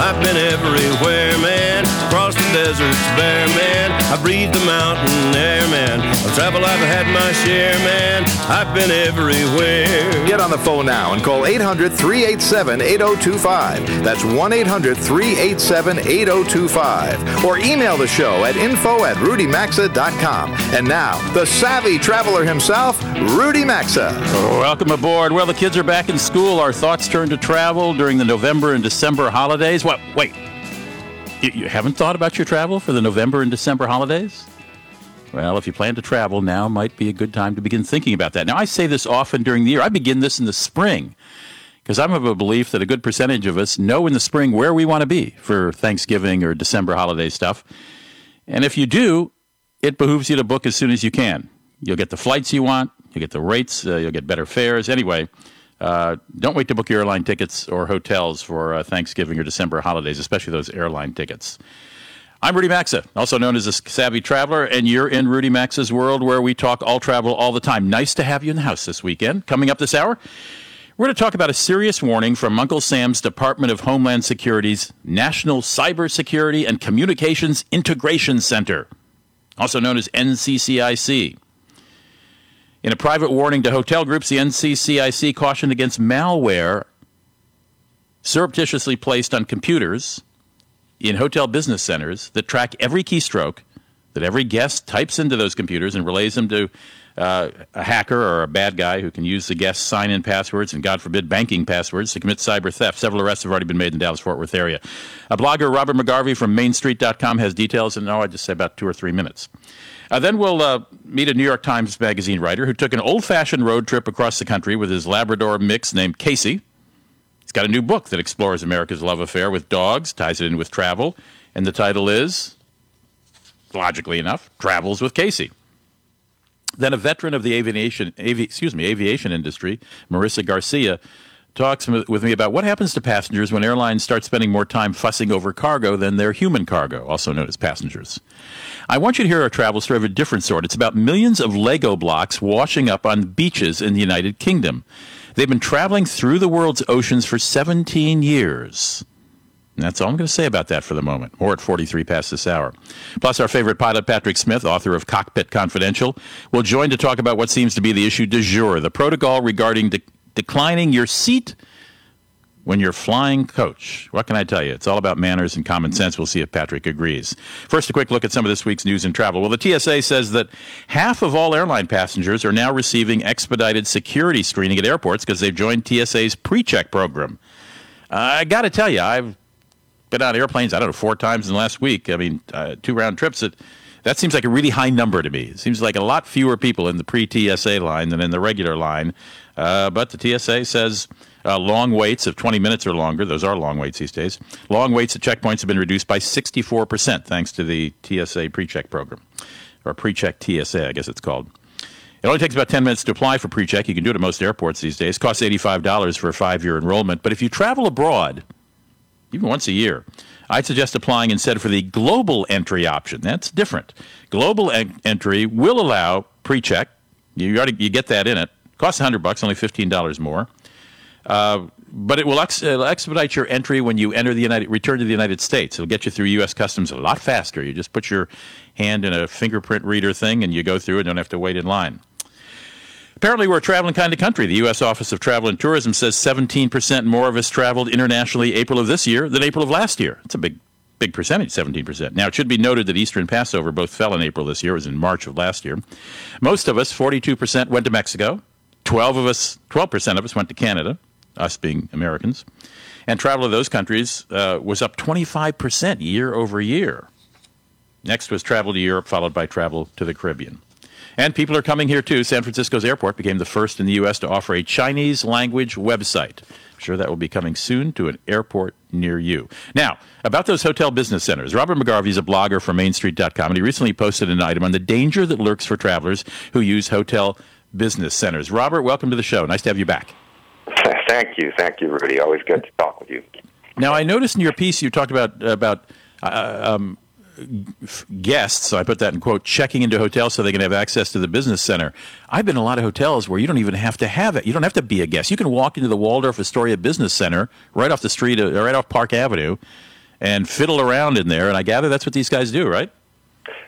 I've been everywhere, man. Across the deserts bare, man. I breathed the mountain air, man. Of travel I've had my share, man. I've been everywhere. Get on the phone now and call 800 387 8025. That's 1 800 387 8025. Or email the show at info at rudymaxa.com. And now, the savvy traveler himself, Rudy Maxa. Welcome aboard. Well, the kids are back in school. Our thoughts turn to travel during the November and December holidays. What? Wait. You, you haven't thought about your travel for the November and December holidays? Well, if you plan to travel, now might be a good time to begin thinking about that. Now, I say this often during the year. I begin this in the spring because I'm of a belief that a good percentage of us know in the spring where we want to be for Thanksgiving or December holiday stuff. And if you do, it behooves you to book as soon as you can. You'll get the flights you want, you'll get the rates, uh, you'll get better fares. Anyway, uh, don't wait to book your airline tickets or hotels for uh, Thanksgiving or December holidays, especially those airline tickets. I'm Rudy Maxa, also known as a savvy traveler, and you're in Rudy Maxa's world where we talk all travel all the time. Nice to have you in the house this weekend. Coming up this hour, we're going to talk about a serious warning from Uncle Sam's Department of Homeland Security's National Cybersecurity and Communications Integration Center, also known as NCCIC. In a private warning to hotel groups, the NCCIC cautioned against malware surreptitiously placed on computers in hotel business centers that track every keystroke that every guest types into those computers and relays them to uh, a hacker or a bad guy who can use the guest's sign in passwords and, God forbid, banking passwords to commit cyber theft. Several arrests have already been made in the Dallas Fort Worth area. A blogger, Robert McGarvey from MainStreet.com, has details in, oh, I'd just say about two or three minutes. Uh, then we'll uh, meet a New York Times Magazine writer who took an old fashioned road trip across the country with his Labrador mix named Casey. He's got a new book that explores America's love affair with dogs, ties it in with travel, and the title is, logically enough, Travels with Casey. Then a veteran of the aviation, avi- excuse me, aviation industry, Marissa Garcia, talks with me about what happens to passengers when airlines start spending more time fussing over cargo than their human cargo, also known as passengers. I want you to hear a travel story of a different sort. It's about millions of Lego blocks washing up on beaches in the United Kingdom. They've been traveling through the world's oceans for 17 years. And that's all I'm going to say about that for the moment. More at 43 past this hour. Plus, our favorite pilot, Patrick Smith, author of Cockpit Confidential, will join to talk about what seems to be the issue du jour the protocol regarding de- declining your seat when you're flying coach. What can I tell you? It's all about manners and common sense. We'll see if Patrick agrees. First, a quick look at some of this week's news and travel. Well, the TSA says that half of all airline passengers are now receiving expedited security screening at airports because they've joined TSA's pre check program. I got to tell you, I've been on airplanes, I don't know, four times in the last week. I mean, uh, two round trips. That, that seems like a really high number to me. It seems like a lot fewer people in the pre TSA line than in the regular line. Uh, but the TSA says uh, long waits of 20 minutes or longer, those are long waits these days, long waits at checkpoints have been reduced by 64% thanks to the TSA pre check program, or pre check TSA, I guess it's called. It only takes about 10 minutes to apply for pre check. You can do it at most airports these days. It costs $85 for a five year enrollment. But if you travel abroad, even once a year, I'd suggest applying instead for the global entry option. That's different. Global en- entry will allow pre check. You, you get that in it. Costs 100 bucks, only $15 more. Uh, but it will ex- expedite your entry when you enter the United, return to the United States. It'll get you through U.S. Customs a lot faster. You just put your hand in a fingerprint reader thing, and you go through and don't have to wait in line. Apparently, we're a traveling kind of country. The U.S. Office of Travel and Tourism says 17% more of us traveled internationally April of this year than April of last year. It's a big, big percentage, 17%. Now, it should be noted that Easter and Passover both fell in April this year. It was in March of last year. Most of us, 42%, went to Mexico. 12 of us, 12% of us went to Canada, us being Americans. And travel to those countries uh, was up 25% year over year. Next was travel to Europe, followed by travel to the Caribbean. And people are coming here too. San Francisco's airport became the first in the U.S. to offer a Chinese language website. I'm sure that will be coming soon to an airport near you. Now, about those hotel business centers. Robert McGarvey is a blogger for MainStreet.com, and he recently posted an item on the danger that lurks for travelers who use hotel business centers. Robert, welcome to the show. Nice to have you back. Thank you, thank you, Rudy. Always good to talk with you. Now, I noticed in your piece you talked about about uh, um, guests, I put that in quote, checking into hotels so they can have access to the business center. I've been in a lot of hotels where you don't even have to have it. You don't have to be a guest. You can walk into the Waldorf Astoria Business Center right off the street, uh, right off Park Avenue, and fiddle around in there. And I gather that's what these guys do, right?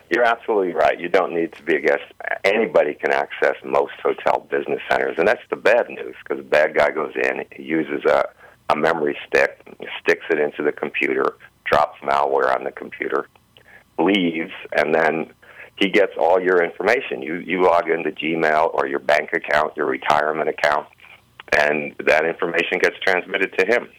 You're absolutely right. You don't need to be a guest. Anybody can access most hotel business centers, and that's the bad news because the bad guy goes in, uses a, a memory stick, sticks it into the computer, drops malware on the computer, leaves, and then he gets all your information. You you log into Gmail or your bank account, your retirement account, and that information gets transmitted to him.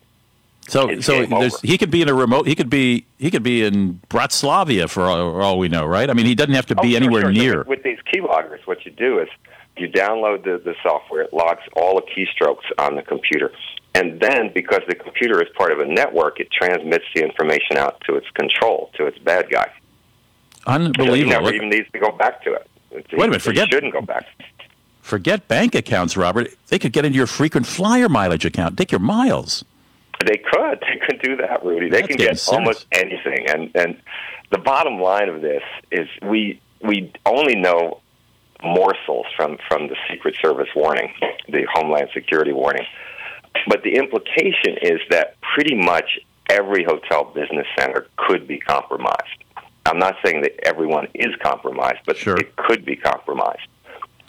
So, so there's, he could be in a remote. He could be he could be in Bratislavia for all, all we know, right? I mean, he doesn't have to oh, be Oh, anywhere sure. So near. With, with these keyloggers, what you do is you download the, the software. It logs all the keystrokes on the computer. And then, because the computer is part of a network, it transmits the information out to its control, to its bad guy. So he never even needs to go back to it. It's- Wait a minute, forget- shouldn't go back. Forget bank accounts, Robert. They could get into your frequent flyer mileage account, take your miles. They could. They could do that, Rudy. They That's can get serious. almost anything. And and the bottom line of this is we we only know morsels from from the Secret Service warning, the Homeland Security warning. But the implication is that pretty much every hotel business center could be compromised. I'm not saying that everyone is compromised, but Sure. it could be compromised.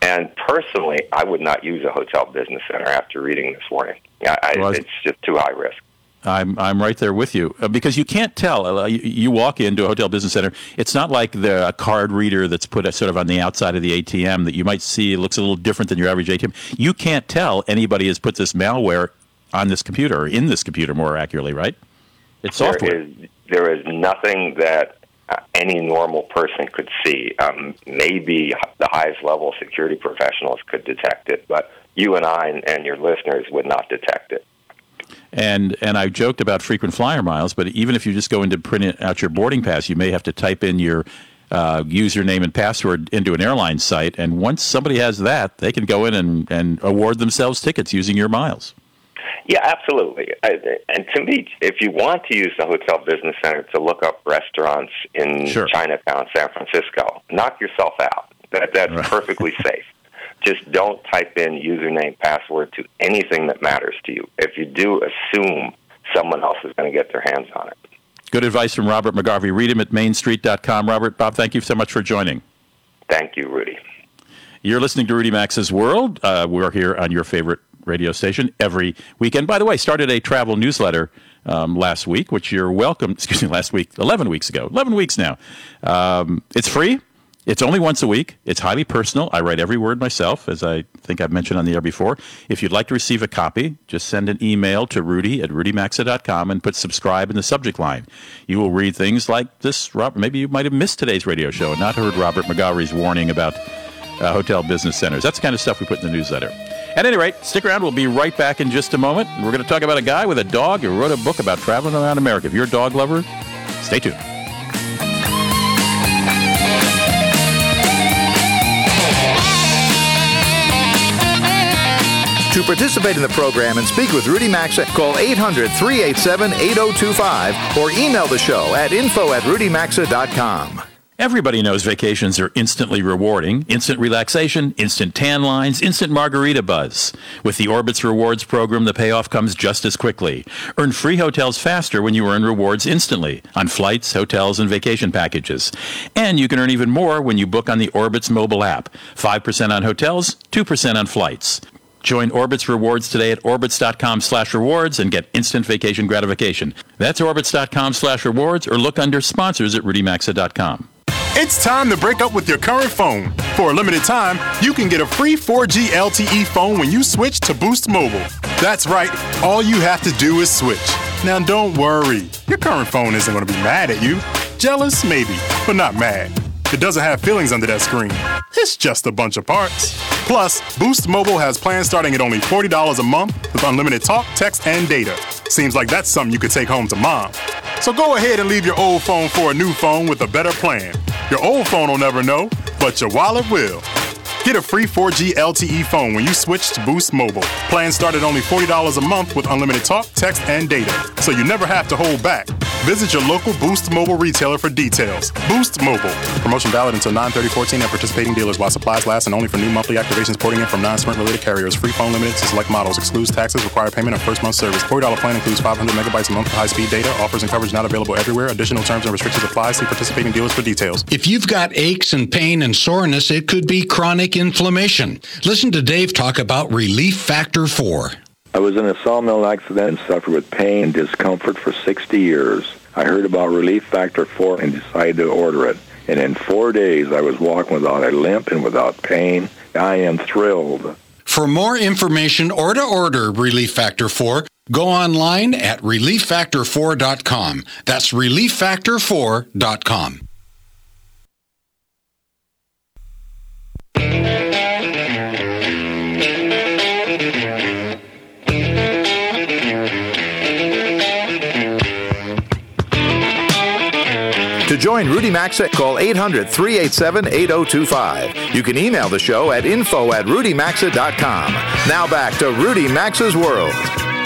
And personally, I would not use a hotel business center after reading this warning. I, Well, I it's just too high risk. I'm I'm right there with you uh, because you can't tell. Uh, you, you walk into a hotel business center. It's not like the a card reader that's put sort of on the outside of the ATM that you might see it looks a little different than your average ATM. You can't tell anybody has put this malware on this computer or in this computer more accurately, right? It's software. There is there is nothing that uh, any normal person could see. Um, maybe the highest level security professionals could detect it, but you and I and, and your listeners would not detect it. And and I joked about frequent flyer miles, but even if you just go into print out your boarding pass, you may have to type in your uh, username and password into an airline site. And once somebody has that, they can go in and, and award themselves tickets using your miles. Yeah, absolutely. I, and to me, if you want to use the hotel business center to look up restaurants in Sure. Chinatown, San Francisco, knock yourself out. That that's Right. perfectly safe. Just don't type in username, password to anything that matters to you. If you do, assume someone else is going to get their hands on it. Good advice from Robert McGarvey. Read him at mainstreet.com. Robert, Bob, thank you so much for joining. Thank you, Rudy. You're listening to Rudy Maxa's World. Uh, we're here on your favorite radio station every weekend. By the way, started a travel newsletter um, last week, which you're welcome. Excuse me, last week, eleven weeks ago, eleven weeks now. Um, it's free. It's only once a week. It's highly personal. I write every word myself, as I think I've mentioned on the air before. If you'd like to receive a copy, just send an email to rudy at rudymaxa.com and put subscribe in the subject line. You will read things like this. Robert, maybe you might have missed today's radio show and not heard Robert McGarvey's warning about uh, hotel business centers. That's the kind of stuff we put in the newsletter. At any rate, stick around. We'll be right back in just a moment. We're going to talk about a guy with a dog who wrote a book about traveling around America. If you're a dog lover, stay tuned. To participate in the program and speak with Rudy Maxa, call 800 387 8025 or email the show at info at rudymaxa.com. Everybody knows vacations are instantly rewarding. Instant relaxation, instant tan lines, instant margarita buzz. With the Orbitz Rewards program, the payoff comes just as quickly. Earn free hotels faster when you earn rewards instantly on flights, hotels, and vacation packages. And you can earn even more when you book on the Orbitz mobile app. 5% on hotels, 2% on flights. Join Orbitz Rewards today at orbitz.com slash rewards and get instant vacation gratification. That's orbitz.com slash rewards or look under sponsors at rudymaxa.com. It's time to break up with your current phone. For a limited time, you can get a free 4G LTE phone when you switch to Boost Mobile. That's right, all you have to do is switch. Now don't worry, your current phone isn't going to be mad at you. Jealous, maybe, but not mad. It doesn't have feelings under that screen. It's just a bunch of parts. Plus, Boost Mobile has plans starting at only $40 a month with unlimited talk, text, and data. Seems like that's something you could take home to mom. So go ahead and leave your old phone for a new phone with a better plan. Your old phone will never know, but your wallet will. Get a free 4G LTE phone when you switch to Boost Mobile. Plans start at only $40 a month with unlimited talk, text, and data, so you never have to hold back. Visit your local Boost Mobile retailer for details. Boost Mobile. Promotion valid until 9-30-14 at participating dealers while supplies last and only for new monthly activations porting in from non-Sprint related carriers. Free phone limited to select models. Excludes taxes. Require payment of first month service. $40 plan includes 500 megabytes month of high-speed data. Offers and coverage not available everywhere. Additional terms and restrictions apply. See participating dealers for details. If you've got aches and pain and soreness, it could be chronic inflammation. Listen to Dave talk about Relief Factor 4. I was in a sawmill accident and suffered with pain and discomfort for 60 years. I heard about Relief Factor 4 and decided to order it. And in four days, I was walking without a limp and without pain. I am thrilled. For more information or to order Relief Factor 4, go online at relieffactor4.com. That's relieffactor4.com. join Rudy Maxa, call 800 387 8025. You can email the show at info at rudymaxa.com. Now back to Rudy Maxa's World.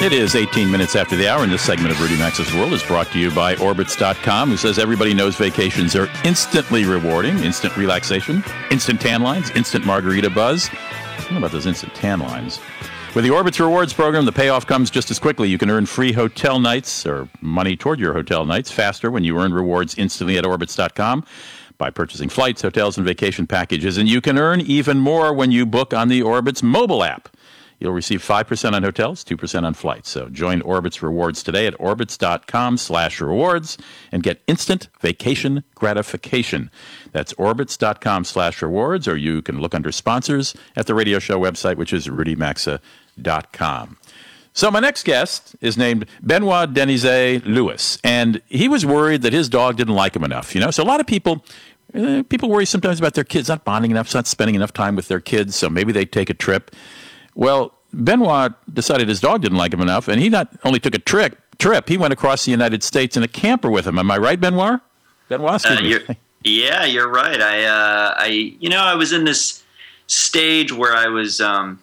It is 18 minutes after the hour, and this segment of Rudy Maxa's World is brought to you by Orbitz.com, who says everybody knows vacations are instantly rewarding, instant relaxation, instant tan lines, instant margarita buzz. I don't know about those instant tan lines. With the Orbitz Rewards program, the payoff comes just as quickly. You can earn free hotel nights or money toward your hotel nights faster when you earn rewards instantly at Orbitz.com by purchasing flights, hotels, and vacation packages. And you can earn even more when you book on the Orbitz mobile app. You'll receive 5% on hotels, 2% on flights. So join Orbitz Rewards today at orbitz.com slash rewards and get instant vacation gratification. That's orbitz.com slash rewards, or you can look under sponsors at the radio show website, which is rudymaxa.com. So my next guest is named Benoit Denizet Lewis, and he was worried that his dog didn't like him enough. You know, so a lot of people uh, people worry sometimes about their kids not bonding enough, not spending enough time with their kids. So maybe they take a trip. Well, Benoit decided his dog didn't like him enough, and he not only took a trip. Trip. He went across the United States in a camper with him. Am I right, Benoit? Benoit, uh, you're, yeah, you're right. I, uh, I, you know, I was in this stage where I was, um,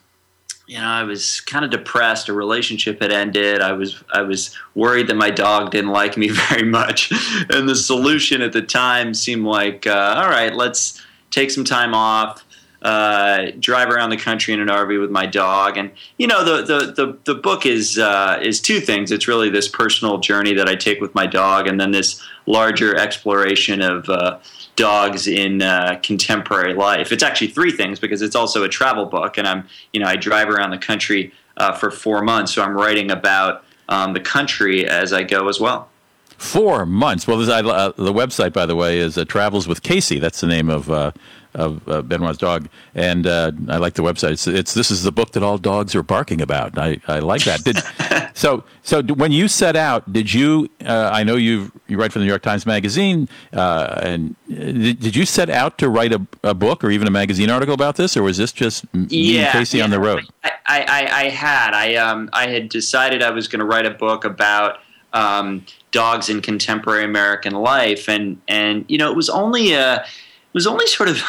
you know, I was kind of depressed. A relationship had ended. I was, I was worried that my dog didn't like me very much, and the solution at the time seemed like, uh, all right, let's take some time off uh, drive around the country in an RV with my dog. And you know, the the the, the book is uh, is two things. It's really this personal journey that I take with my dog, and then this larger exploration of uh, dogs in uh, contemporary life. It's actually three things because it's also a travel book, and I'm you know I drive around the country uh, for four months, so I'm writing about um, the country as I go as well. Four months. Well, uh, the website, by the way, is Travels with Casey. That's the name of of uh, Benoit's dog, and uh, I like the website. It's, it's, this is the book that all dogs are barking about. I, I like that. Did, so so when you set out, did you? Uh, I know you you write for the New York Times Magazine, uh, and uh, did, did, you set out to write a, a, book or even a magazine article about this, or was this just me yeah, and Casey yeah, on the road? I, I, I had I um I had decided I was going to write a book about. Um, dogs in contemporary American life, and and you know it was only a it was only sort of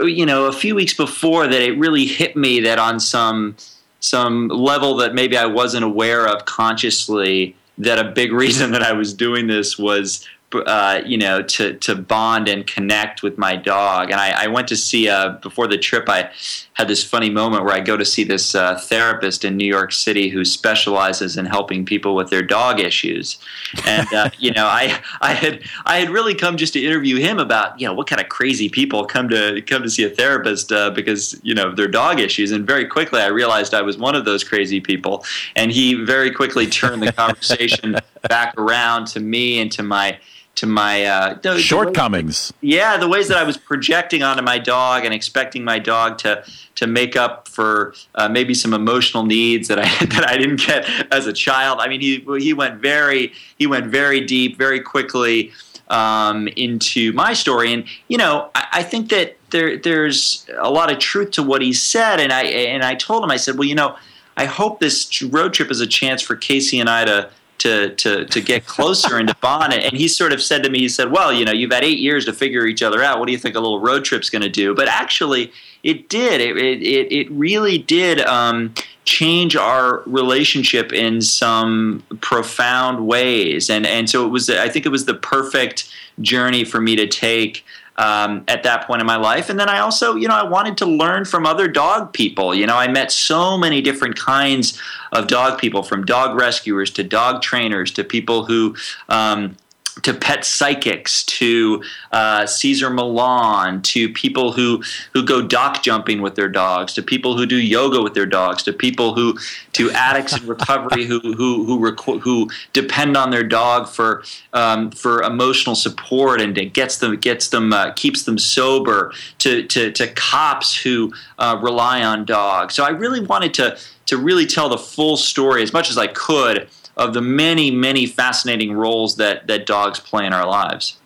you know, a few weeks before that it really hit me that on some some level that maybe I wasn't aware of consciously that a big reason that I was doing this was uh, you know, to to bond and connect with my dog. And I, I went to see uh, before the trip. I had this funny moment where I go to see this uh, therapist in New York City who specializes in helping people with their dog issues. And uh, you know, I I had I had really come just to interview him about you know what kind of crazy people come to come to see a therapist uh, because you know their dog issues. And very quickly I realized I was one of those crazy people. And he very quickly turned the conversation back around to me and to my to my uh, the, shortcomings. The yeah, the ways that I was projecting onto my dog and expecting my dog to to make up for uh, maybe some emotional needs that I that I didn't get as a child. I mean, he he went very he went very deep, very quickly um, into my story, and you know, I, I think that there there's a lot of truth to what he said, and I and I told him, I said, well, you know. I hope this road trip is a chance for Casey and I to to to to get closer and to bond. And he sort of said to me, he said, "Well, you know, you've had eight years to figure each other out. What do you think a little road trip's going to do?" But actually, it did. It it it really did um, change our relationship in some profound ways. And and so it was. I think it was the perfect journey for me to take. Um, at that point in my life. And then I also, you know, I wanted to learn from other dog people. You know, I met so many different kinds of dog people, from dog rescuers to dog trainers to people who um, to pet psychics, to uh, Cesar Millan, to people who who go dock jumping with their dogs, to people who do yoga with their dogs, to people who to addicts in recovery who who who, reco- who depend on their dog for um, for emotional support and it gets them gets them uh, keeps them sober, to to, to cops who uh, rely on dogs. So I really wanted to to really tell the full story as much as I could of the many, many fascinating roles that, that dogs play in our lives.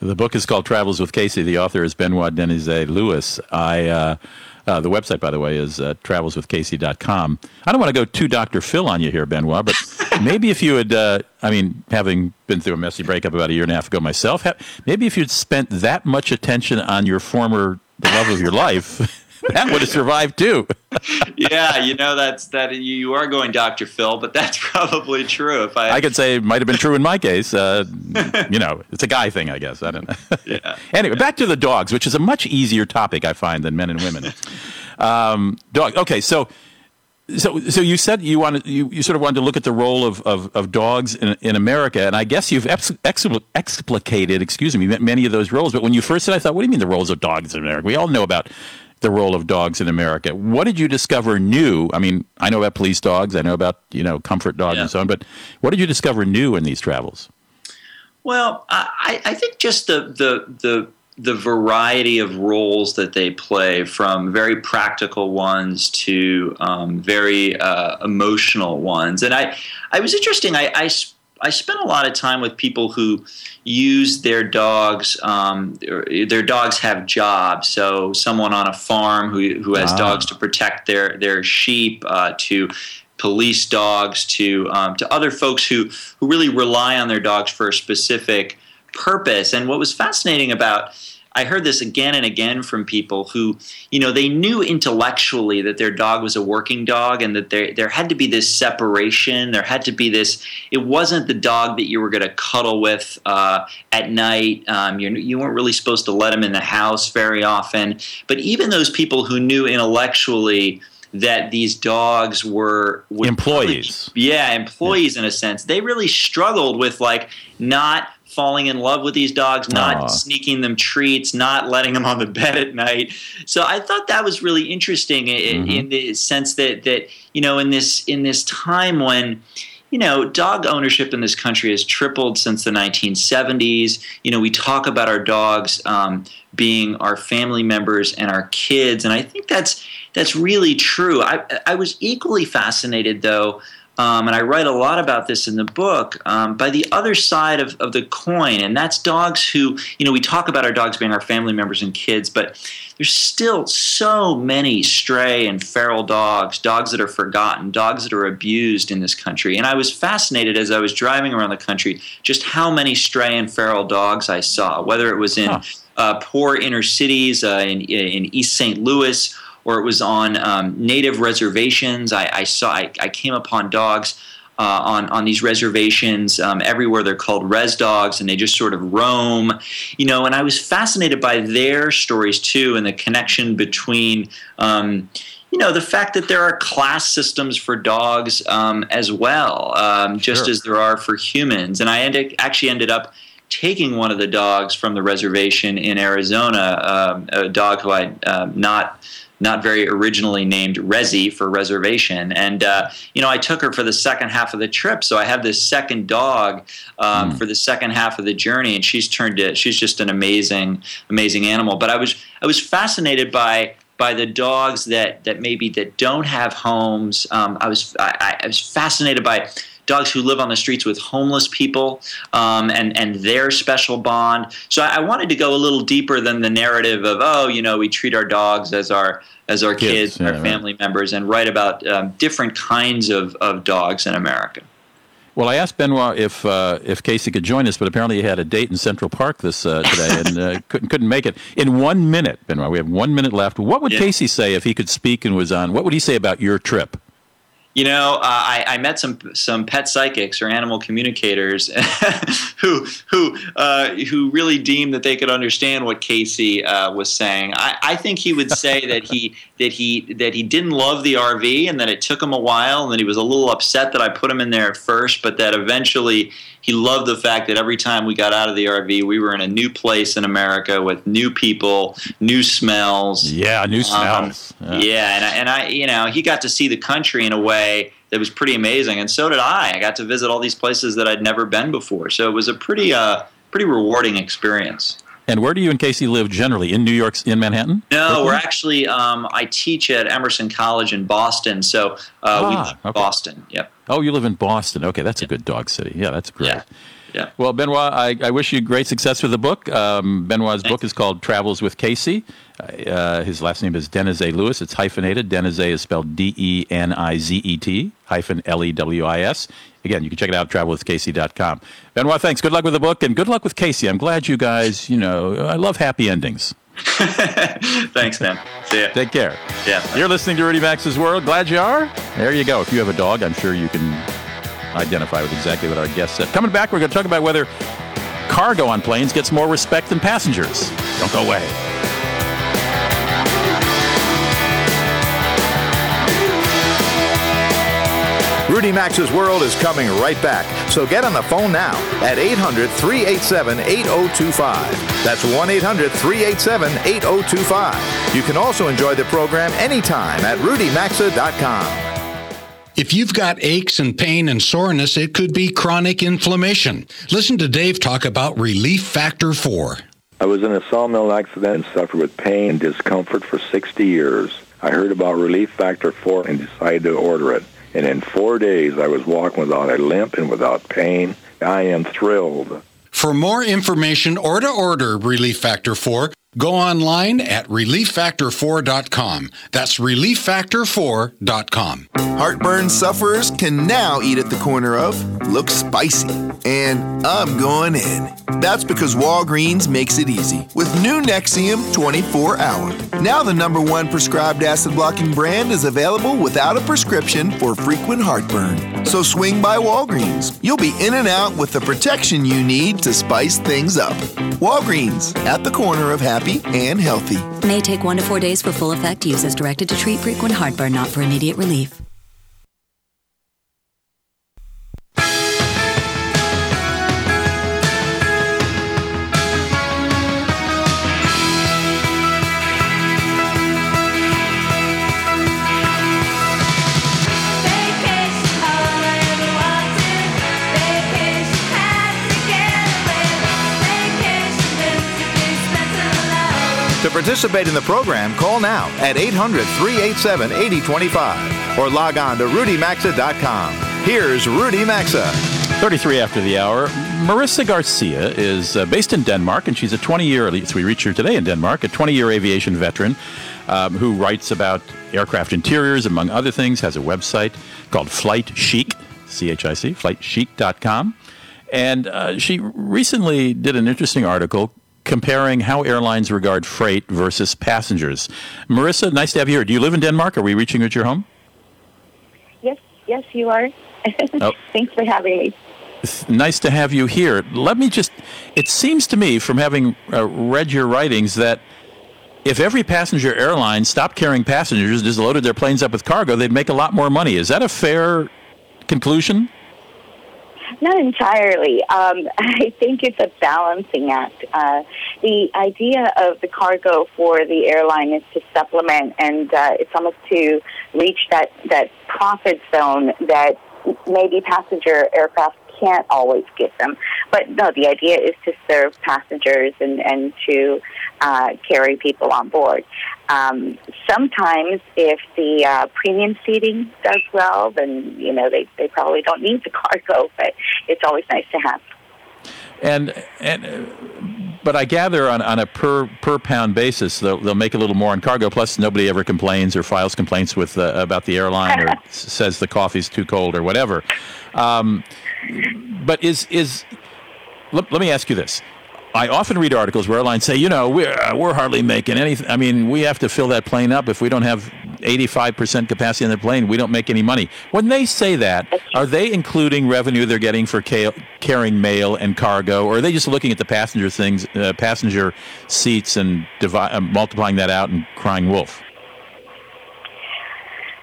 The book is called Travels with Casey. The author is Benoit Denizet Lewis. I, uh, uh, the website, by the way, is uh, travelswithcasey.com. I don't want to go too Dr. Phil on you here, Benoit, but maybe if you had, uh, I mean, having been through a messy breakup about a year and a half ago myself, maybe if you'd spent that much attention on your former the love of your life. That would have survived too. yeah, you know that's that you are going Dr. Phil, but that's probably true. If I, I could say it might have been true in my case. Uh, you know, it's a guy thing, I guess. I don't know. Yeah. anyway, back to the dogs, which is a much easier topic I find than men and women. Um, dog. Okay, so. So, so you said you wanted you, you sort of wanted to look at the role of, of, of dogs in, in America, and I guess you've ex, ex, explicated, excuse me, many of those roles. But when you first said, I thought, what do you mean the roles of dogs in America? We all know about the role of dogs in America. What did you discover new? I mean, I know about police dogs, I know about you know comfort dogs yeah. and so on, but what did you discover new in these travels? Well, I, I think just the the the the variety of roles that they play, from very practical ones to um, very uh, emotional ones, and I I was interesting. I, I I spent a lot of time with people who use their dogs. Um, their dogs have jobs. So someone on a farm who who has ah. dogs to protect their their sheep, uh, to police dogs, to um, to other folks who who really rely on their dogs for a specific purpose. And what was fascinating about I heard this again and again from people who, you know, they knew intellectually that their dog was a working dog and that there there had to be this separation. There had to be this. It wasn't the dog that you were going to cuddle with uh, at night. Um, you you weren't really supposed to let him in the house very often. But even those people who knew intellectually that these dogs were employees. Probably, yeah, employees yeah. in a sense. They really struggled with like not falling in love with these dogs, not Aww. sneaking them treats, not letting them on the bed at night. So I thought that was really interesting in, mm-hmm. in the sense that that you know in this in this time when you know, dog ownership in this country has tripled since the 1970s. You know, we talk about our dogs um, being our family members and our kids, and I think that's that's really true. I, I was equally fascinated, though, um, and I write a lot about this in the book, um, by the other side of, of the coin, and that's dogs who, you know, we talk about our dogs being our family members and kids, but there's still so many stray and feral dogs, dogs that are forgotten, dogs that are abused in this country. And I was fascinated as I was driving around the country just how many stray and feral dogs I saw, whether it was in huh. uh, poor inner cities, uh, in, in East St. Louis, or it was on um, native reservations. I, I saw I, I, came upon dogs uh, on on these reservations um, everywhere. They're called res dogs, and they just sort of roam, you know. And I was fascinated by their stories too, and the connection between. Um, you know the fact that there are class systems for dogs um, as well, um, just sure. as there are for humans. And I ended, actually ended up taking one of the dogs from the reservation in Arizona, um, a dog who I uh, not not very originally named Resi for reservation. And, uh, you know, I took her for the second half of the trip. So I have this second dog um, mm. for the second half of the journey. And she's turned it, she's just an amazing, amazing animal. But I was, I was fascinated by, by the dogs that, that maybe that don't have homes. Um, I was, I, I was fascinated by dogs who live on the streets with homeless people um, and and their special bond. So I, I, wanted to go a little deeper than the narrative of oh you know we treat our dogs as our as our kids, kids yeah, our family right. members, and write about um, different kinds of, of dogs in America. Well, I asked Benoit if uh, if Casey could join us, but apparently he had a date in Central Park this uh, today and uh, couldn't couldn't make it. In one minute, Benoit, we have one minute left. What would yeah. Casey say if he could speak and was on? What would he say about your trip? You know, uh, I, I, met some some pet psychics or animal communicators who who uh, who really deemed that they could understand what Casey uh, was saying. I, I, think he would say that he that he that he didn't love the RV and that it took him a while and that he was a little upset that I put him in there at first, but that eventually he loved the fact that every time we got out of the RV, we were in a new place in America with new people, new smells. Yeah, new um, smells. Um, yeah, yeah and, I, and I, you know, he got to see the country in a way that was pretty amazing, and so did I. I got to visit all these places that I'd never been before, so it was a pretty, uh, pretty rewarding experience. And where do you and Casey live generally? In New York, in Manhattan? No, Brooklyn? we're actually. Um, I teach at Emerson College in Boston, so uh, ah, we live in. Boston. Yep. Oh, you live in Boston. Okay, that's a good dog city. Yeah, that's great. Yeah. Yeah. Well, Benoit, I, I wish you great success with the book. Um, Benoit's Thanks. book is called Travels with Casey. Uh, his last name is Denizet Lewis. It's hyphenated. Denizet is spelled D E N I Z E T hyphen L E W I S. Again, you can check it out, at travelwithcasey.com. Benoit, thanks. Good luck with the book and good luck with Casey. I'm glad you guys, you know, I love happy endings. Thanks, man. See ya. Take care. Yeah. You're listening to Rudy Maxa's World. Glad you are. There you go. If you have a dog, I'm sure you can identify with exactly what our guest said. Coming back, we're going to talk about whether cargo on planes gets more respect than passengers. Don't go away. Rudy Maxa's World is coming right back, so get on the phone now at 800 387 8025. That's 1 800 387 8025. You can also enjoy the program anytime at rudymaxa.com. If you've got aches and pain and soreness, it could be chronic inflammation. Listen to Dave talk about Relief Factor 4. I was in a sawmill accident and suffered with pain and discomfort for 60 years. I heard about Relief Factor 4 and decided to order it. And in four days, I was walking without a limp and without pain. I am thrilled. For more information or to order Relief Factor 4, go online at relieffactor4.com. That's relieffactor4.com. Heartburn sufferers can now eat at the corner of Look spicy and I'm going in. That's because Walgreens makes it easy with new Nexium 24 hour. Now the number one prescribed acid blocking brand is available without a prescription for frequent heartburn. So swing by Walgreens. You'll be in and out with the protection you need to spice things up. Walgreens at the corner of happy and healthy. May take one to four days for full effect. Use as directed to treat frequent heartburn, not for immediate relief. Participate in the program, call now at 800 387 8025 or log on to rudymaxa.com. Here's Rudy Maxa. 33 after the hour. Marissa Garcia is uh, based in Denmark, and she's a 20 year, at least we reached her today in Denmark, a 20 year aviation veteran um, who writes about aircraft interiors, among other things, has a website called Flight Chic, C H I C, flightchic.com. And uh, she recently did an interesting article comparing how airlines regard freight versus passengers. Marissa, nice to have you here. Do you live in Denmark? Are we reaching at your home? Yes, yes, you are. oh. Thanks for having me. nice to have you here. Let me just, it seems to me from having uh, read your writings that if every passenger airline stopped carrying passengers, and just loaded their planes up with cargo, they'd make a lot more money. Is that a fair conclusion? Not entirely. Um, I think it's a balancing act. Uh, the idea of the cargo for the airline is to supplement, and uh, it's almost to reach that, that profit zone that maybe passenger aircraft can't always give them. But no, the idea is to serve passengers and, and to uh, carry people on board. Um, sometimes, if the uh, premium seating does well, then you know they, they probably don't need the cargo, but it's always nice to have. And and but I gather on, on a per per pound basis they'll, they'll make a little more on cargo. Plus, nobody ever complains or files complaints with uh, about the airline or says the coffee's too cold or whatever. Um, but is is let, let me ask you this: I often read articles where airlines say, you know, we're, uh, we're hardly making anything. I mean, we have to fill that plane up. If we don't have 85% capacity on the plane. We don't make any money. When they say that, are they including revenue they're getting for ca- carrying mail and cargo, or are they just looking at the passenger things, uh, passenger seats, and divi- uh, multiplying that out and crying wolf?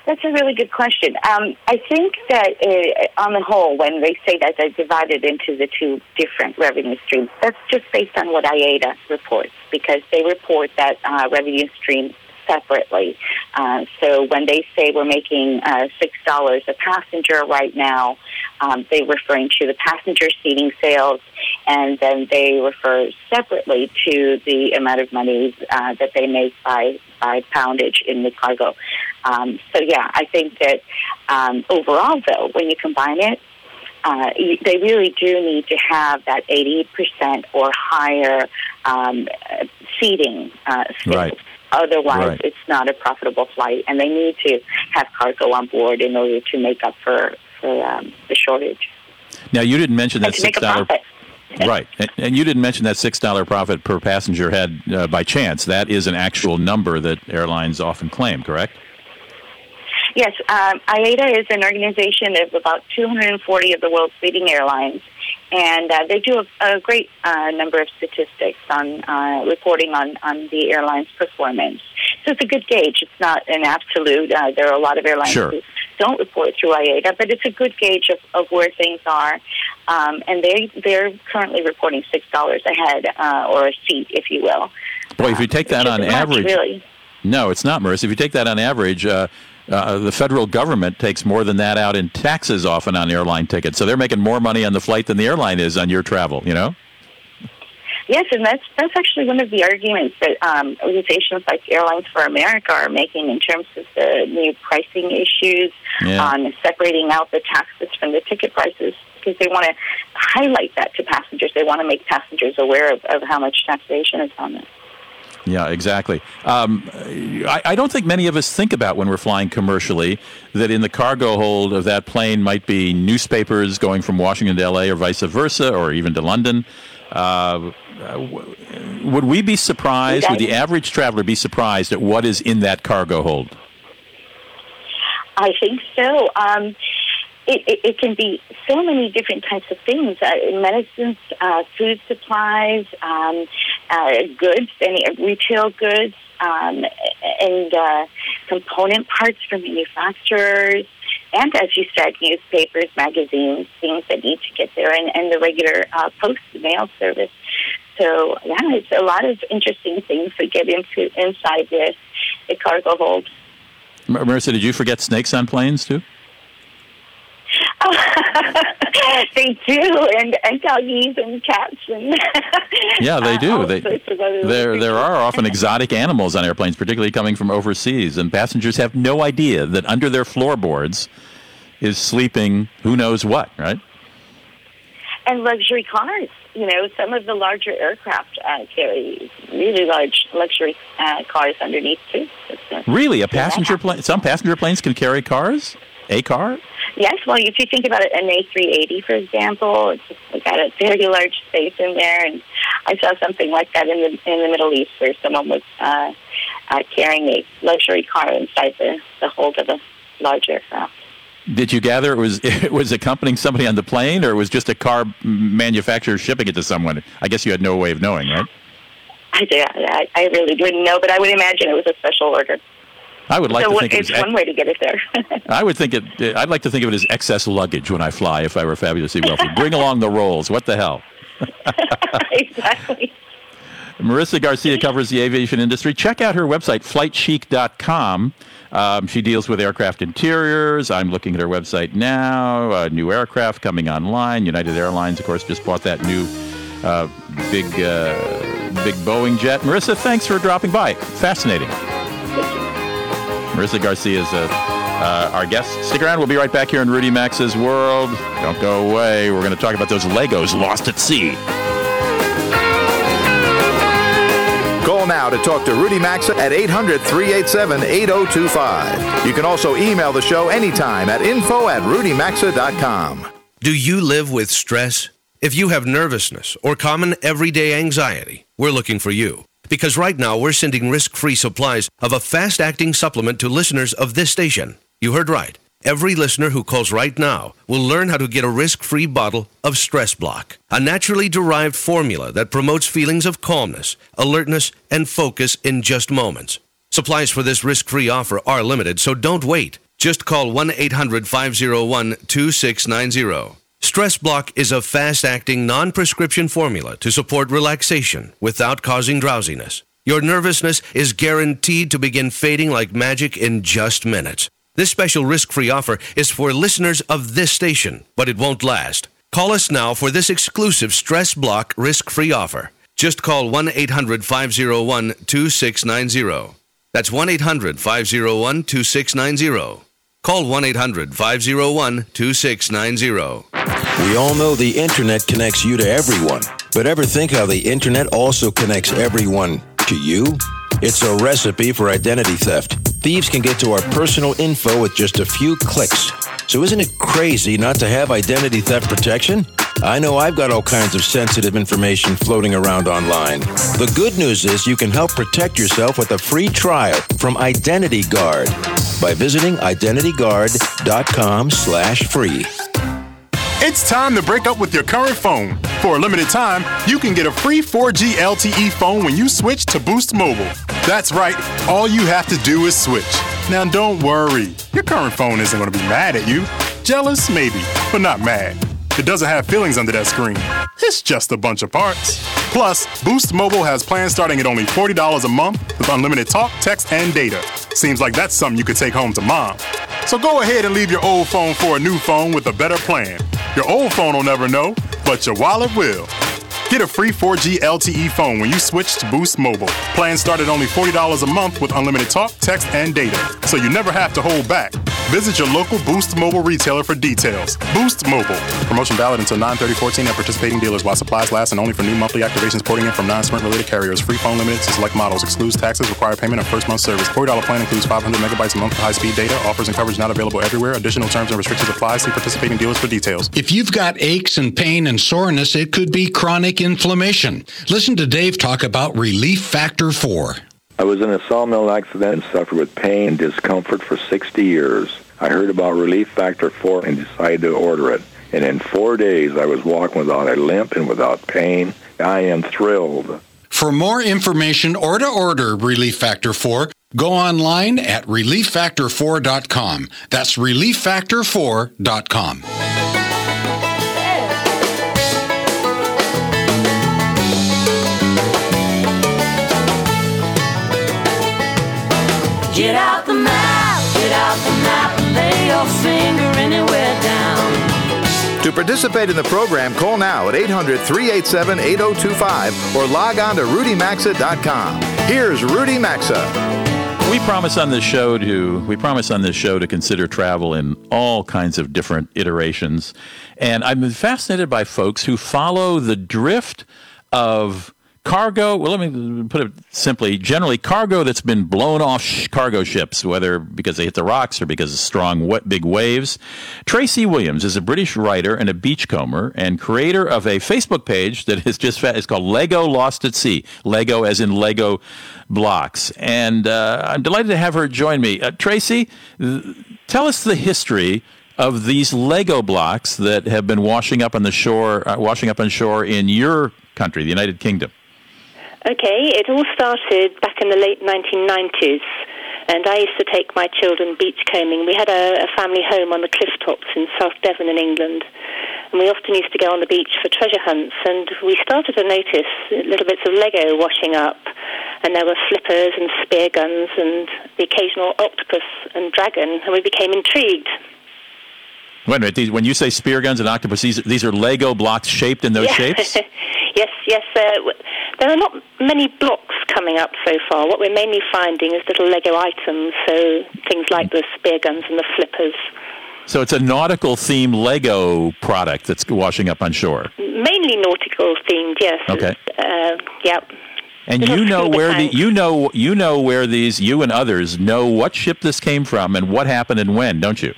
That's a really good question. Um, I think that uh, on the whole, when they say that they're divided into the two different revenue streams, that's just based on what IATA reports because they report that uh, revenue stream separately. Uh, so when they say we're making uh, six dollars a passenger right now, um, they're referring to the passenger seating sales, and then they refer separately to the amount of money uh, that they make by by poundage in the cargo. Um, so yeah, I think that um, overall, though, when you combine it, uh, they really do need to have that 80% or higher um, seating uh, Right. Otherwise, Right. it's not a profitable flight, and they need to have cargo on board in order to make up for, for um, the shortage. Now, you didn't mention that and to make six dollar. profit. Right, and, and you didn't mention that six dollar profit per passenger head uh, by chance. That is an actual number that airlines often claim. Correct? Yes, um, IATA is an organization of about 240 of the world's leading airlines, and uh, they do a, a great uh, number of statistics on uh, reporting on, on the airline's performance. So it's a good gauge. It's not an absolute. Uh, there are a lot of airlines Sure. who don't report through IATA, but it's a good gauge of, of where things are. Um, and they they're currently reporting six dollars a head uh, or a seat, if you will. Boy, if you take that on much, average, really. no, it's not, Marissa. If you take that on average, uh, uh, the federal government takes more than that out in taxes often on airline tickets. So they're making more money on the flight than the airline is on your travel. You know? Yes, and that's that's actually one of the arguments that um, organizations like Airlines for America are making in terms of the new pricing issues Yeah. on separating out the taxes from the ticket prices because they want to highlight that to passengers. They want to make passengers aware of, of how much taxation is on it. Yeah, exactly. Um, I, I don't think many of us think about when we're flying commercially that in the cargo hold of that plane might be newspapers going from Washington to LA or vice versa, or even to London. Uh, would we be surprised? Would the average traveler be surprised at what is in that cargo hold? I think so. Um, it, it, it can be so many different types of things: uh, medicines, uh, food supplies, um, uh, goods, any retail goods, um, and uh, component parts for manufacturers. And as you said, newspapers, magazines, things that need to get there, and, and the regular uh, post mail service. So yeah, it's a lot of interesting things that get into inside this the cargo hold. Marissa, did you forget snakes on planes too? they do, and, and doggies and cats and Yeah, they do. They, there, there are often exotic animals on airplanes, particularly coming from overseas, and passengers have no idea that under their floorboards is sleeping who knows what, right? and luxury cars. You know, some of the larger aircraft uh, carry really large luxury uh, cars underneath too. Really, a passenger plane? Some passenger planes can carry cars. A car? Yes, well, if you think about it, an A380, for example, it's just got a very large space in there, and I saw something like that in the in the Middle East where someone was uh, uh, carrying a luxury car inside the, the hold of a large aircraft. Did you gather it was it was accompanying somebody on the plane, or it was just a car manufacturer shipping it to someone? I guess you had no way of knowing, right? I did. I, I really didn't know, but I would imagine it was a special order. I would like so to think it it's was. one way to get it there. I would think it. I'd like to think of it as excess luggage when I fly. If I were fabulously wealthy, bring along the rolls. What the hell? exactly. Marissa Garcia covers the aviation industry. Check out her website, flightchic.com. Um, she deals with aircraft interiors. I'm looking at her website now. Uh, new aircraft coming online. United Airlines, of course, just bought that new uh, big, uh, big Boeing jet. Marissa, thanks for dropping by. Fascinating. Marissa Garcia is uh, uh, our guest. Stick around. We'll be right back here in Rudy Maxa's World. Don't go away. We're going to talk about those Legos lost at sea. Call now to talk to Rudy Maxa at 800 387 8025. You can also email the show anytime at info at rudymaxa.com. Do you live with stress? If you have nervousness or common everyday anxiety, we're looking for you. Because right now we're sending risk free supplies of a fast acting supplement to listeners of this station. You heard right. Every listener who calls right now will learn how to get a risk free bottle of Stress Block, a naturally derived formula that promotes feelings of calmness, alertness, and focus in just moments. Supplies for this risk free offer are limited, so don't wait. Just call 1 800 501 2690. Stress Block is a fast acting, non prescription formula to support relaxation without causing drowsiness. Your nervousness is guaranteed to begin fading like magic in just minutes. This special risk free offer is for listeners of this station, but it won't last. Call us now for this exclusive Stress Block risk free offer. Just call 1 800 501 2690. That's 1 800 501 2690. Call 1 800 501 2690. We all know the internet connects you to everyone, but ever think how the internet also connects everyone to you? It's a recipe for identity theft. Thieves can get to our personal info with just a few clicks. So isn't it crazy not to have identity theft protection? I know I've got all kinds of sensitive information floating around online. The good news is you can help protect yourself with a free trial from Identity Guard by visiting identityguard.com slash free. It's time to break up with your current phone. For a limited time, you can get a free 4G LTE phone when you switch to Boost Mobile. That's right, all you have to do is switch. Now don't worry, your current phone isn't going to be mad at you. Jealous, maybe, but not mad. It doesn't have feelings under that screen. It's just a bunch of parts. Plus, Boost Mobile has plans starting at only $40 a month with unlimited talk, text, and data. Seems like that's something you could take home to mom. So go ahead and leave your old phone for a new phone with a better plan. Your old phone will never know, but your wallet will. Get a free 4G LTE phone when you switch to Boost Mobile. Plans start at only $40 a month with unlimited talk, text, and data, so you never have to hold back. Visit your local Boost Mobile retailer for details. Boost Mobile. Promotion valid until 9-30-14 at participating dealers while supplies last and only for new monthly activations porting in from non-Sprint related carriers. Free phone limited to select models. Excludes taxes. Require payment of first month service. $40 plan includes 500 megabytes a month high-speed data. Offers and coverage not available everywhere. Additional terms and restrictions apply. See participating dealers for details. If you've got aches and pain and soreness, it could be chronic inflammation. Listen to Dave talk about Relief Factor 4. I was in a sawmill accident and suffered with pain and discomfort for 60 years. I heard about Relief Factor 4 and decided to order it. And in four days, I was walking without a limp and without pain. I am thrilled. For more information or to order Relief Factor 4, go online at relieffactor4.com. That's relieffactor4.com. Get out the map, get out the map, and lay your finger anywhere down. To participate in the program, call now at 800 387 8025 or log on to rudymaxa.com. Here's Rudy Maxa. We promise on this show to we promise on this show to consider travel in all kinds of different iterations, and I've been fascinated by folks who follow the drift of cargo. Well, let me put it simply: generally, cargo that's been blown off sh- cargo ships, whether because they hit the rocks or because of strong, wet, big waves. Tracy Williams is a British writer and a beachcomber, and creator of a Facebook page that is just fa- it's called Lego Lost at Sea. Lego, as in Lego blocks, and uh, I'm delighted to have her join me. Uh, Tracy, th- tell us the history of these Lego blocks that have been washing up on the shore, uh, washing up on shore in your country, the United Kingdom. Okay, it all started back in the late 1990s, and I used to take my children beachcombing. We had a, a family home on the cliff tops in South Devon in England, and we often used to go on the beach for treasure hunts. And we started to notice little bits of Lego washing up, and there were flippers and spear guns and the occasional octopus and dragon, and we became intrigued. Wait a minute. These, when you say spear guns and octopus, these, these are Lego blocks shaped in those Yeah. shapes? yes, yes. Uh, w- there are not many blocks coming up so far. What we're mainly finding is little Lego items, so things like the spear guns and the flippers. So it's a nautical themed Lego product that's washing up on shore. Mainly nautical themed, yes. Okay. Uh, yeah. And you know where the you know you know where these you and others know what ship this came from and what happened and when, don't you?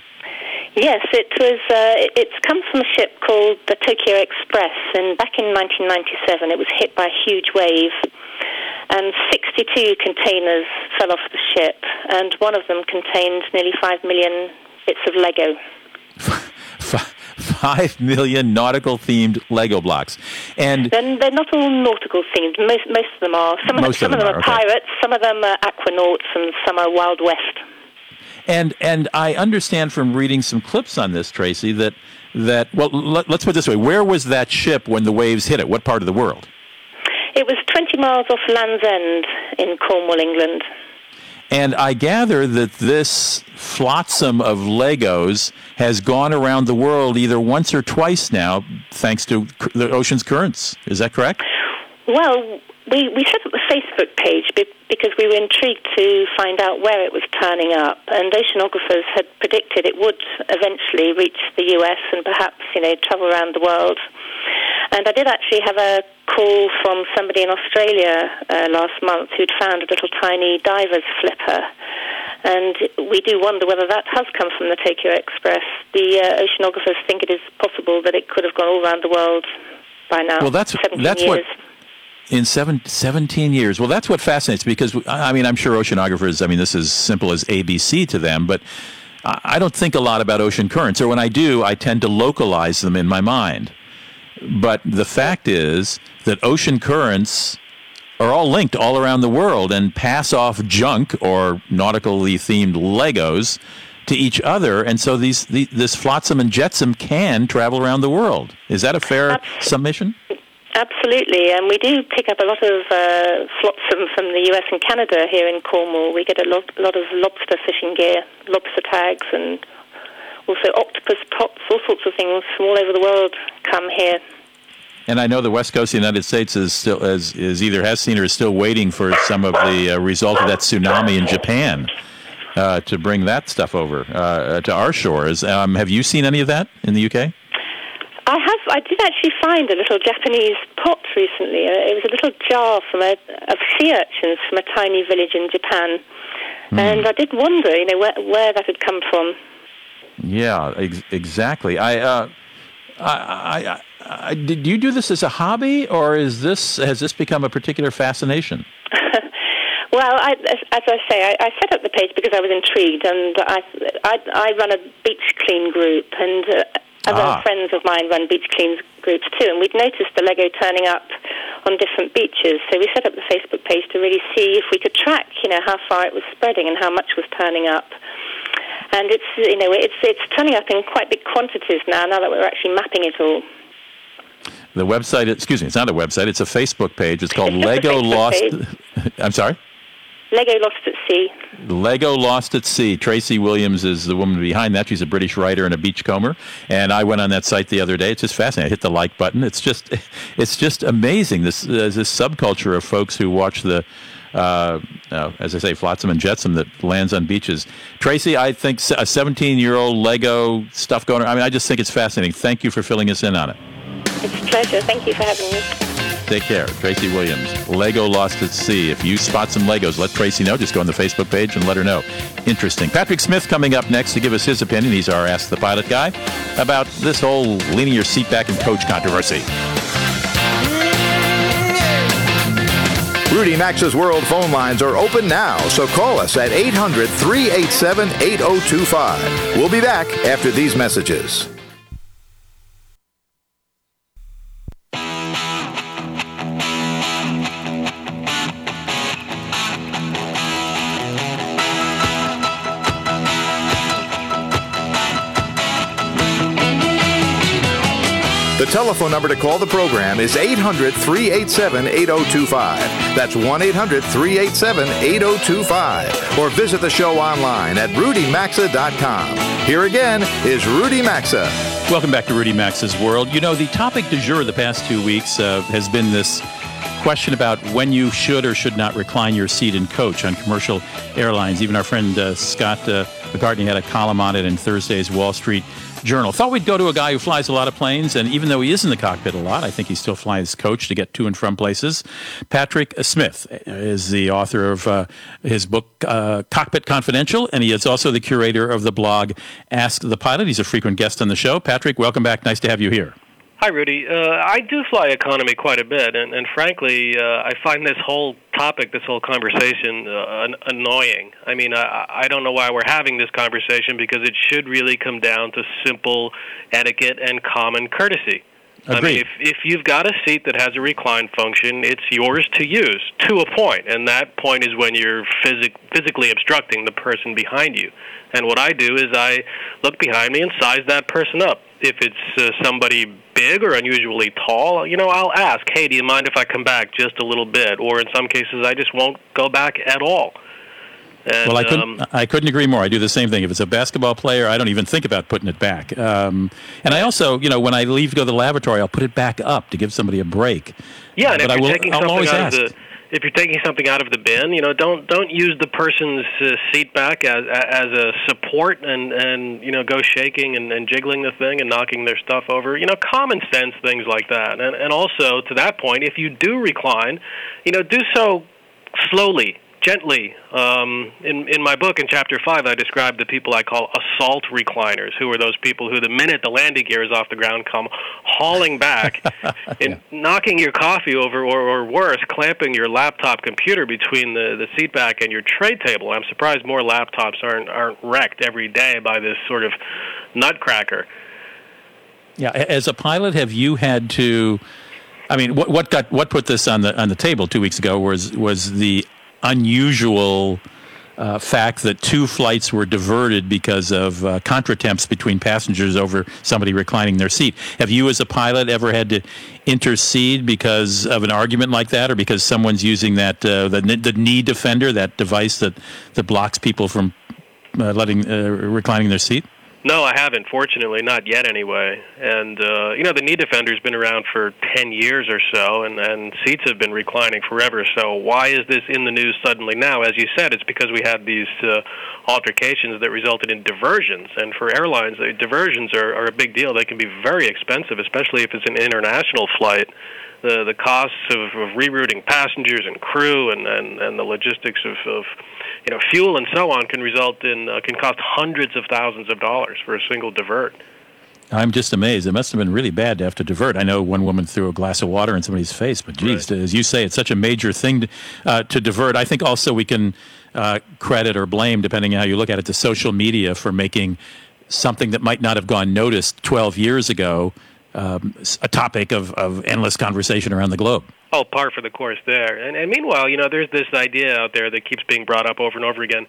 Yes, it was. Uh, it's come from a ship called the Tokyo Express, and back in 1997, it was hit by a huge wave. and 62 containers fell off the ship, and one of them contained nearly 5 million bits of Lego. Five million nautical themed Lego blocks, and then they're not all nautical themed. Most most of them are. Some Most of, some them of them are, are, okay. pirates. Some of them are aquanauts, and some are Wild West. And and I understand from reading some clips on this, Tracy, that that well, let, us put it this way: Where was that ship when the waves hit it? What part of the world? It was 20 miles off Land's End in Cornwall, England. And I gather that this flotsam of Legos has gone around the world either once or twice now, thanks to the ocean's currents. Is that correct? Well, we, we set up the Facebook page because we were intrigued to find out where it was turning up, and oceanographers had predicted it would eventually reach the US and perhaps, you know, travel around the world. And I did actually have a call from somebody in Australia uh, last month who'd found a little tiny diver's flipper. And we do wonder whether that has come from the Tokyo Express. The uh, oceanographers think it is possible that it could have gone all around the world by now. Well, that's 17 that's years. what in seven, 17 years. Well, that's what fascinates me because I mean, I'm sure oceanographers. I mean, this is simple as ABC to them, but I don't think a lot about ocean currents, or when I do, I tend to localize them in my mind. But the fact is that ocean currents are all linked all around the world and pass off junk or nautically themed Legos to each other, and so these, the this flotsam and jetsam can travel around the world. Is that a fair summation? Absolutely, and we do pick up a lot of uh, flotsam from the US and Canada here in Cornwall. We get a lot, lot of lobster fishing gear, lobster tags, and also octopus pots, all sorts of things from all over the world come here. And I know the West Coast of the United States is still is, is either has seen or is still waiting for some of the uh, result of that tsunami in Japan uh, to bring that stuff over uh, to our shores. Um, have you seen any of that in the UK? I have. I did actually find a little Japanese pot recently. Uh, it was a little jar from a of sea urchins from a tiny village in Japan, and I did wonder, you know, where where that had come from. Yeah, ex- exactly. I, uh, I, I, I, I, did you do this as a hobby, or is this has this become a particular fascination? Well, I, as, as I say, I, I set up the page because I was intrigued, and I, I, I run a beach clean group, and uh, other Ah. friends of mine run beach clean groups too, and we'd noticed the Lego turning up on different beaches, so we set up the Facebook page to really see if we could track, you know, how far it was spreading and how much was turning up. And it's, you know, it's it's turning up in quite big quantities now. Now that we're actually mapping it all. The website, excuse me, it's not a website; it's a Facebook page. It's called It's Lego Lost. page. I'm sorry. Lego Lost at Sea. Lego Lost at Sea. Tracy Williams is the woman behind that. She's a British writer and a beachcomber. And I went on that site the other day. It's just fascinating. I hit the like button. It's just, it's just amazing. This uh, this subculture of folks who watch the, uh, uh, as I say, flotsam and jetsam that lands on beaches. Tracy, I think a 17 year old Lego stuff going. on. I mean, I just think it's fascinating. Thank you for filling us in on it. It's a pleasure. Thank you for having me. Take care. Tracy Williams, Lego Lost at Sea. If you spot some Legos, let Tracy know. Just go on the Facebook page and let her know. Interesting. Patrick Smith coming up next to give us his opinion. He's our Ask the Pilot guy about this whole leaning your seat back in coach controversy. Rudy Maxa's World phone lines are open now, so call us at 800 387 8025. We'll be back after these messages. Telephone number to call the program is 800 387 8025. That's 1 800 387 8025. Or visit the show online at rudymaxa.com. Here again is Rudy Maxa. Welcome back to Rudy Maxa's World. You know, the topic du jour the past two weeks uh, has been this question about when you should or should not recline your seat in coach on commercial airlines. Even our friend uh, Scott uh, McCartney had a column on it in Thursday's Wall Street Journal. Thought we'd go to a guy who flies a lot of planes, and even though he is in the cockpit a lot, I think he still flies coach to get to and from places. Patrick Smith is the author of uh, his book uh, Cockpit Confidential, and he is also the curator of the blog Ask the Pilot. He's a frequent guest on the show. Patrick, welcome back. Nice to have you here. Hi, Rudy. Uh, I do fly economy quite a bit, and, and frankly, uh, I find this whole topic, this whole conversation, uh, an- annoying. I mean, I, I don't know why we're having this conversation because it should really come down to simple etiquette and common courtesy. I mean, if, if you've got a seat that has a recline function, it's yours to use to a point, and that point is when you're physic- physically obstructing the person behind you. And what I do is I look behind me and size that person up. If it's uh, somebody big or unusually tall, you know, I'll ask, "Hey, do you mind if I come back just a little bit?" Or in some cases, I just won't go back at all. And, well, I couldn't. um, I couldn't agree more. I do the same thing. If it's a basketball player, I don't even think about putting it back. Um, and I also, you know, when I leave to go to the lavatory, I'll put it back up to give somebody a break. Yeah, and but if I you're will. taking I'll something out ask. of the if you're taking something out of the bin, you know, don't don't use the person's uh, seat back as as a support and and you know go shaking and, and jiggling the thing and knocking their stuff over. You know, common sense things like that. And and also to that point, if you do recline, you know, do so slowly. Gently. Um, in in my book, in chapter five, I describe the people I call assault recliners, who are those people who, the minute the landing gear is off the ground, come hauling back and knocking your coffee over, or, or worse, clamping your laptop computer between the, the seat back and your tray table. I'm surprised more laptops aren't aren't wrecked every day by this sort of nutcracker. Yeah, as a pilot, have you had to? I mean, what, what got what put this on the on the table two weeks ago was was the unusual uh, fact that two flights were diverted because of uh, between passengers over somebody reclining their seat. Have you, as a pilot, ever had to intercede because of an argument like that, or because someone's using that uh, the the knee defender, that device that that blocks people from uh, letting uh, reclining their seat? No, I haven't. Fortunately, not yet, anyway. And uh, you know, the knee defender's been around for ten years or so, and and seats have been reclining forever. So why is this in the news suddenly now? As you said, it's because we had these uh, altercations that resulted in diversions. And for airlines, diversions are, are a big deal. They can be very expensive, especially if it's an international flight. The the costs of, of rerouting passengers and crew, and and, and the logistics of, of you know fuel and so on can result in uh, can cost hundreds of thousands of dollars for a single divert. I'm just amazed. It must have been really bad to have to divert. I know one woman threw a glass of water in somebody's face, but geez, as you say, it's such a major thing to, uh, to divert. I think also we can uh, credit or blame, depending on how you look at it, to social media for making something that might not have gone noticed 12 years ago um, a topic of, of endless conversation around the globe. Oh, par for the course there. And, and meanwhile, you know, there's this idea out there that keeps being brought up over and over again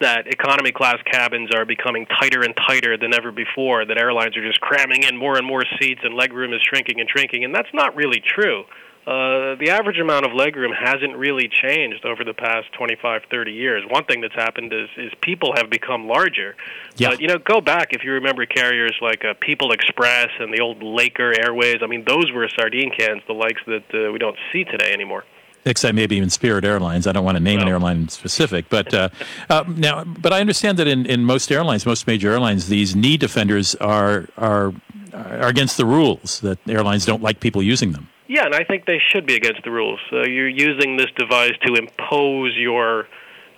that economy class cabins are becoming tighter and tighter than ever before, that airlines are just cramming in more and more seats and legroom is shrinking and shrinking. And that's not really true. Uh, the average amount of legroom hasn't really changed over the past 25, 30 years. One thing that's happened is, is people have become larger. Yeah. But, you know, go back if you remember carriers like uh, People Express and the old Laker Airways. I mean, those were sardine cans, the likes that uh, we don't see today anymore. except maybe even Spirit Airlines. I don't want to name an airline in specific, but uh, uh, now, but I understand that in, in most airlines, most major airlines, these knee defenders are are are against the rules. That airlines don't like people using them. Yeah, and I think they should be against the rules. Uh, you're using this device to impose your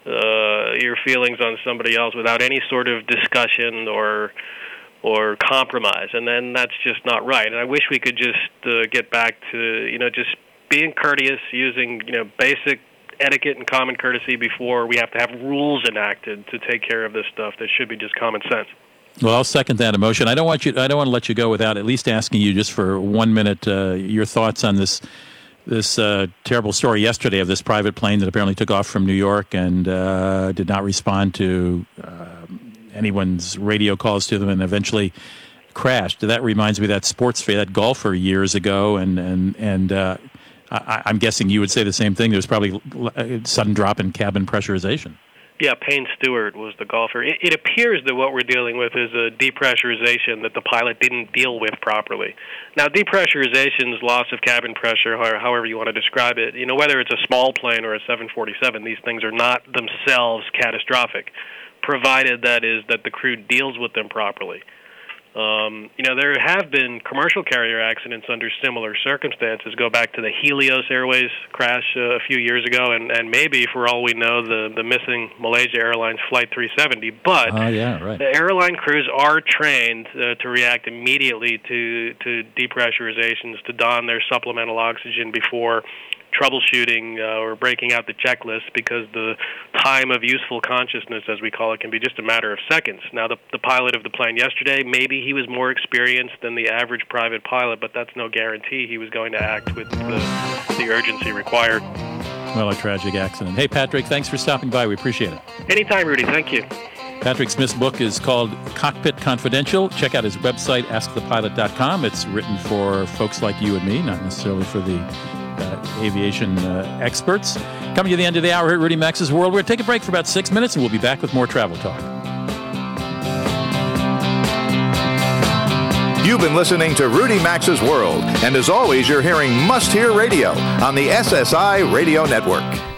uh, your feelings on somebody else without any sort of discussion or or compromise, and then that's just not right. And I wish we could just uh, get back to you know just being courteous, using you know basic etiquette and common courtesy before we have to have rules enacted to take care of this stuff. That should be just common sense. Well, I'll second that emotion. I don't want you. I don't want to let you go without at least asking you just for one minute uh, your thoughts on this this uh, terrible story yesterday of this private plane that apparently took off from New York and uh, did not respond to uh, anyone's radio calls to them and eventually crashed. That reminds me of that sports that golfer years ago, and and and. Uh, I, I'm guessing you would say the same thing. There was probably a sudden drop in cabin pressurization. Yeah, Payne Stewart was the golfer. It, it appears that what we're dealing with is a depressurization that the pilot didn't deal with properly. Now, depressurization is loss of cabin pressure, or however you want to describe it. You know, whether it's a small plane or a 747, these things are not themselves catastrophic, provided that is that the crew deals with them properly. Um, you know, there have been commercial carrier accidents under similar circumstances. Go back to the Helios Airways crash uh, a few years ago, and, and maybe, for all we know, the, the missing Malaysia Airlines Flight 370. But Oh, yeah, right. the airline crews are trained uh, to react immediately to, to depressurizations, to don their supplemental oxygen before troubleshooting uh, or breaking out the checklist because the time of useful consciousness, as we call it, can be just a matter of seconds. Now, the, the pilot of the plane yesterday, maybe he was more experienced than the average private pilot, but that's no guarantee he was going to act with the, the urgency required. Well, a tragic accident. Hey, Patrick, thanks for stopping by. We appreciate it. Anytime, Rudy. Thank you. Patrick Smith's book is called Cockpit Confidential. Check out his website, askthepilot.com. It's written for folks like you and me, not necessarily for the uh, aviation uh, experts. Coming to the end of the hour here at Rudy Maxa's World. We're going to take a break for about six minutes and we'll be back with more travel talk. You've been listening to Rudy Maxa's World, and as always, you're hearing Must Hear Radio on the SSI Radio Network.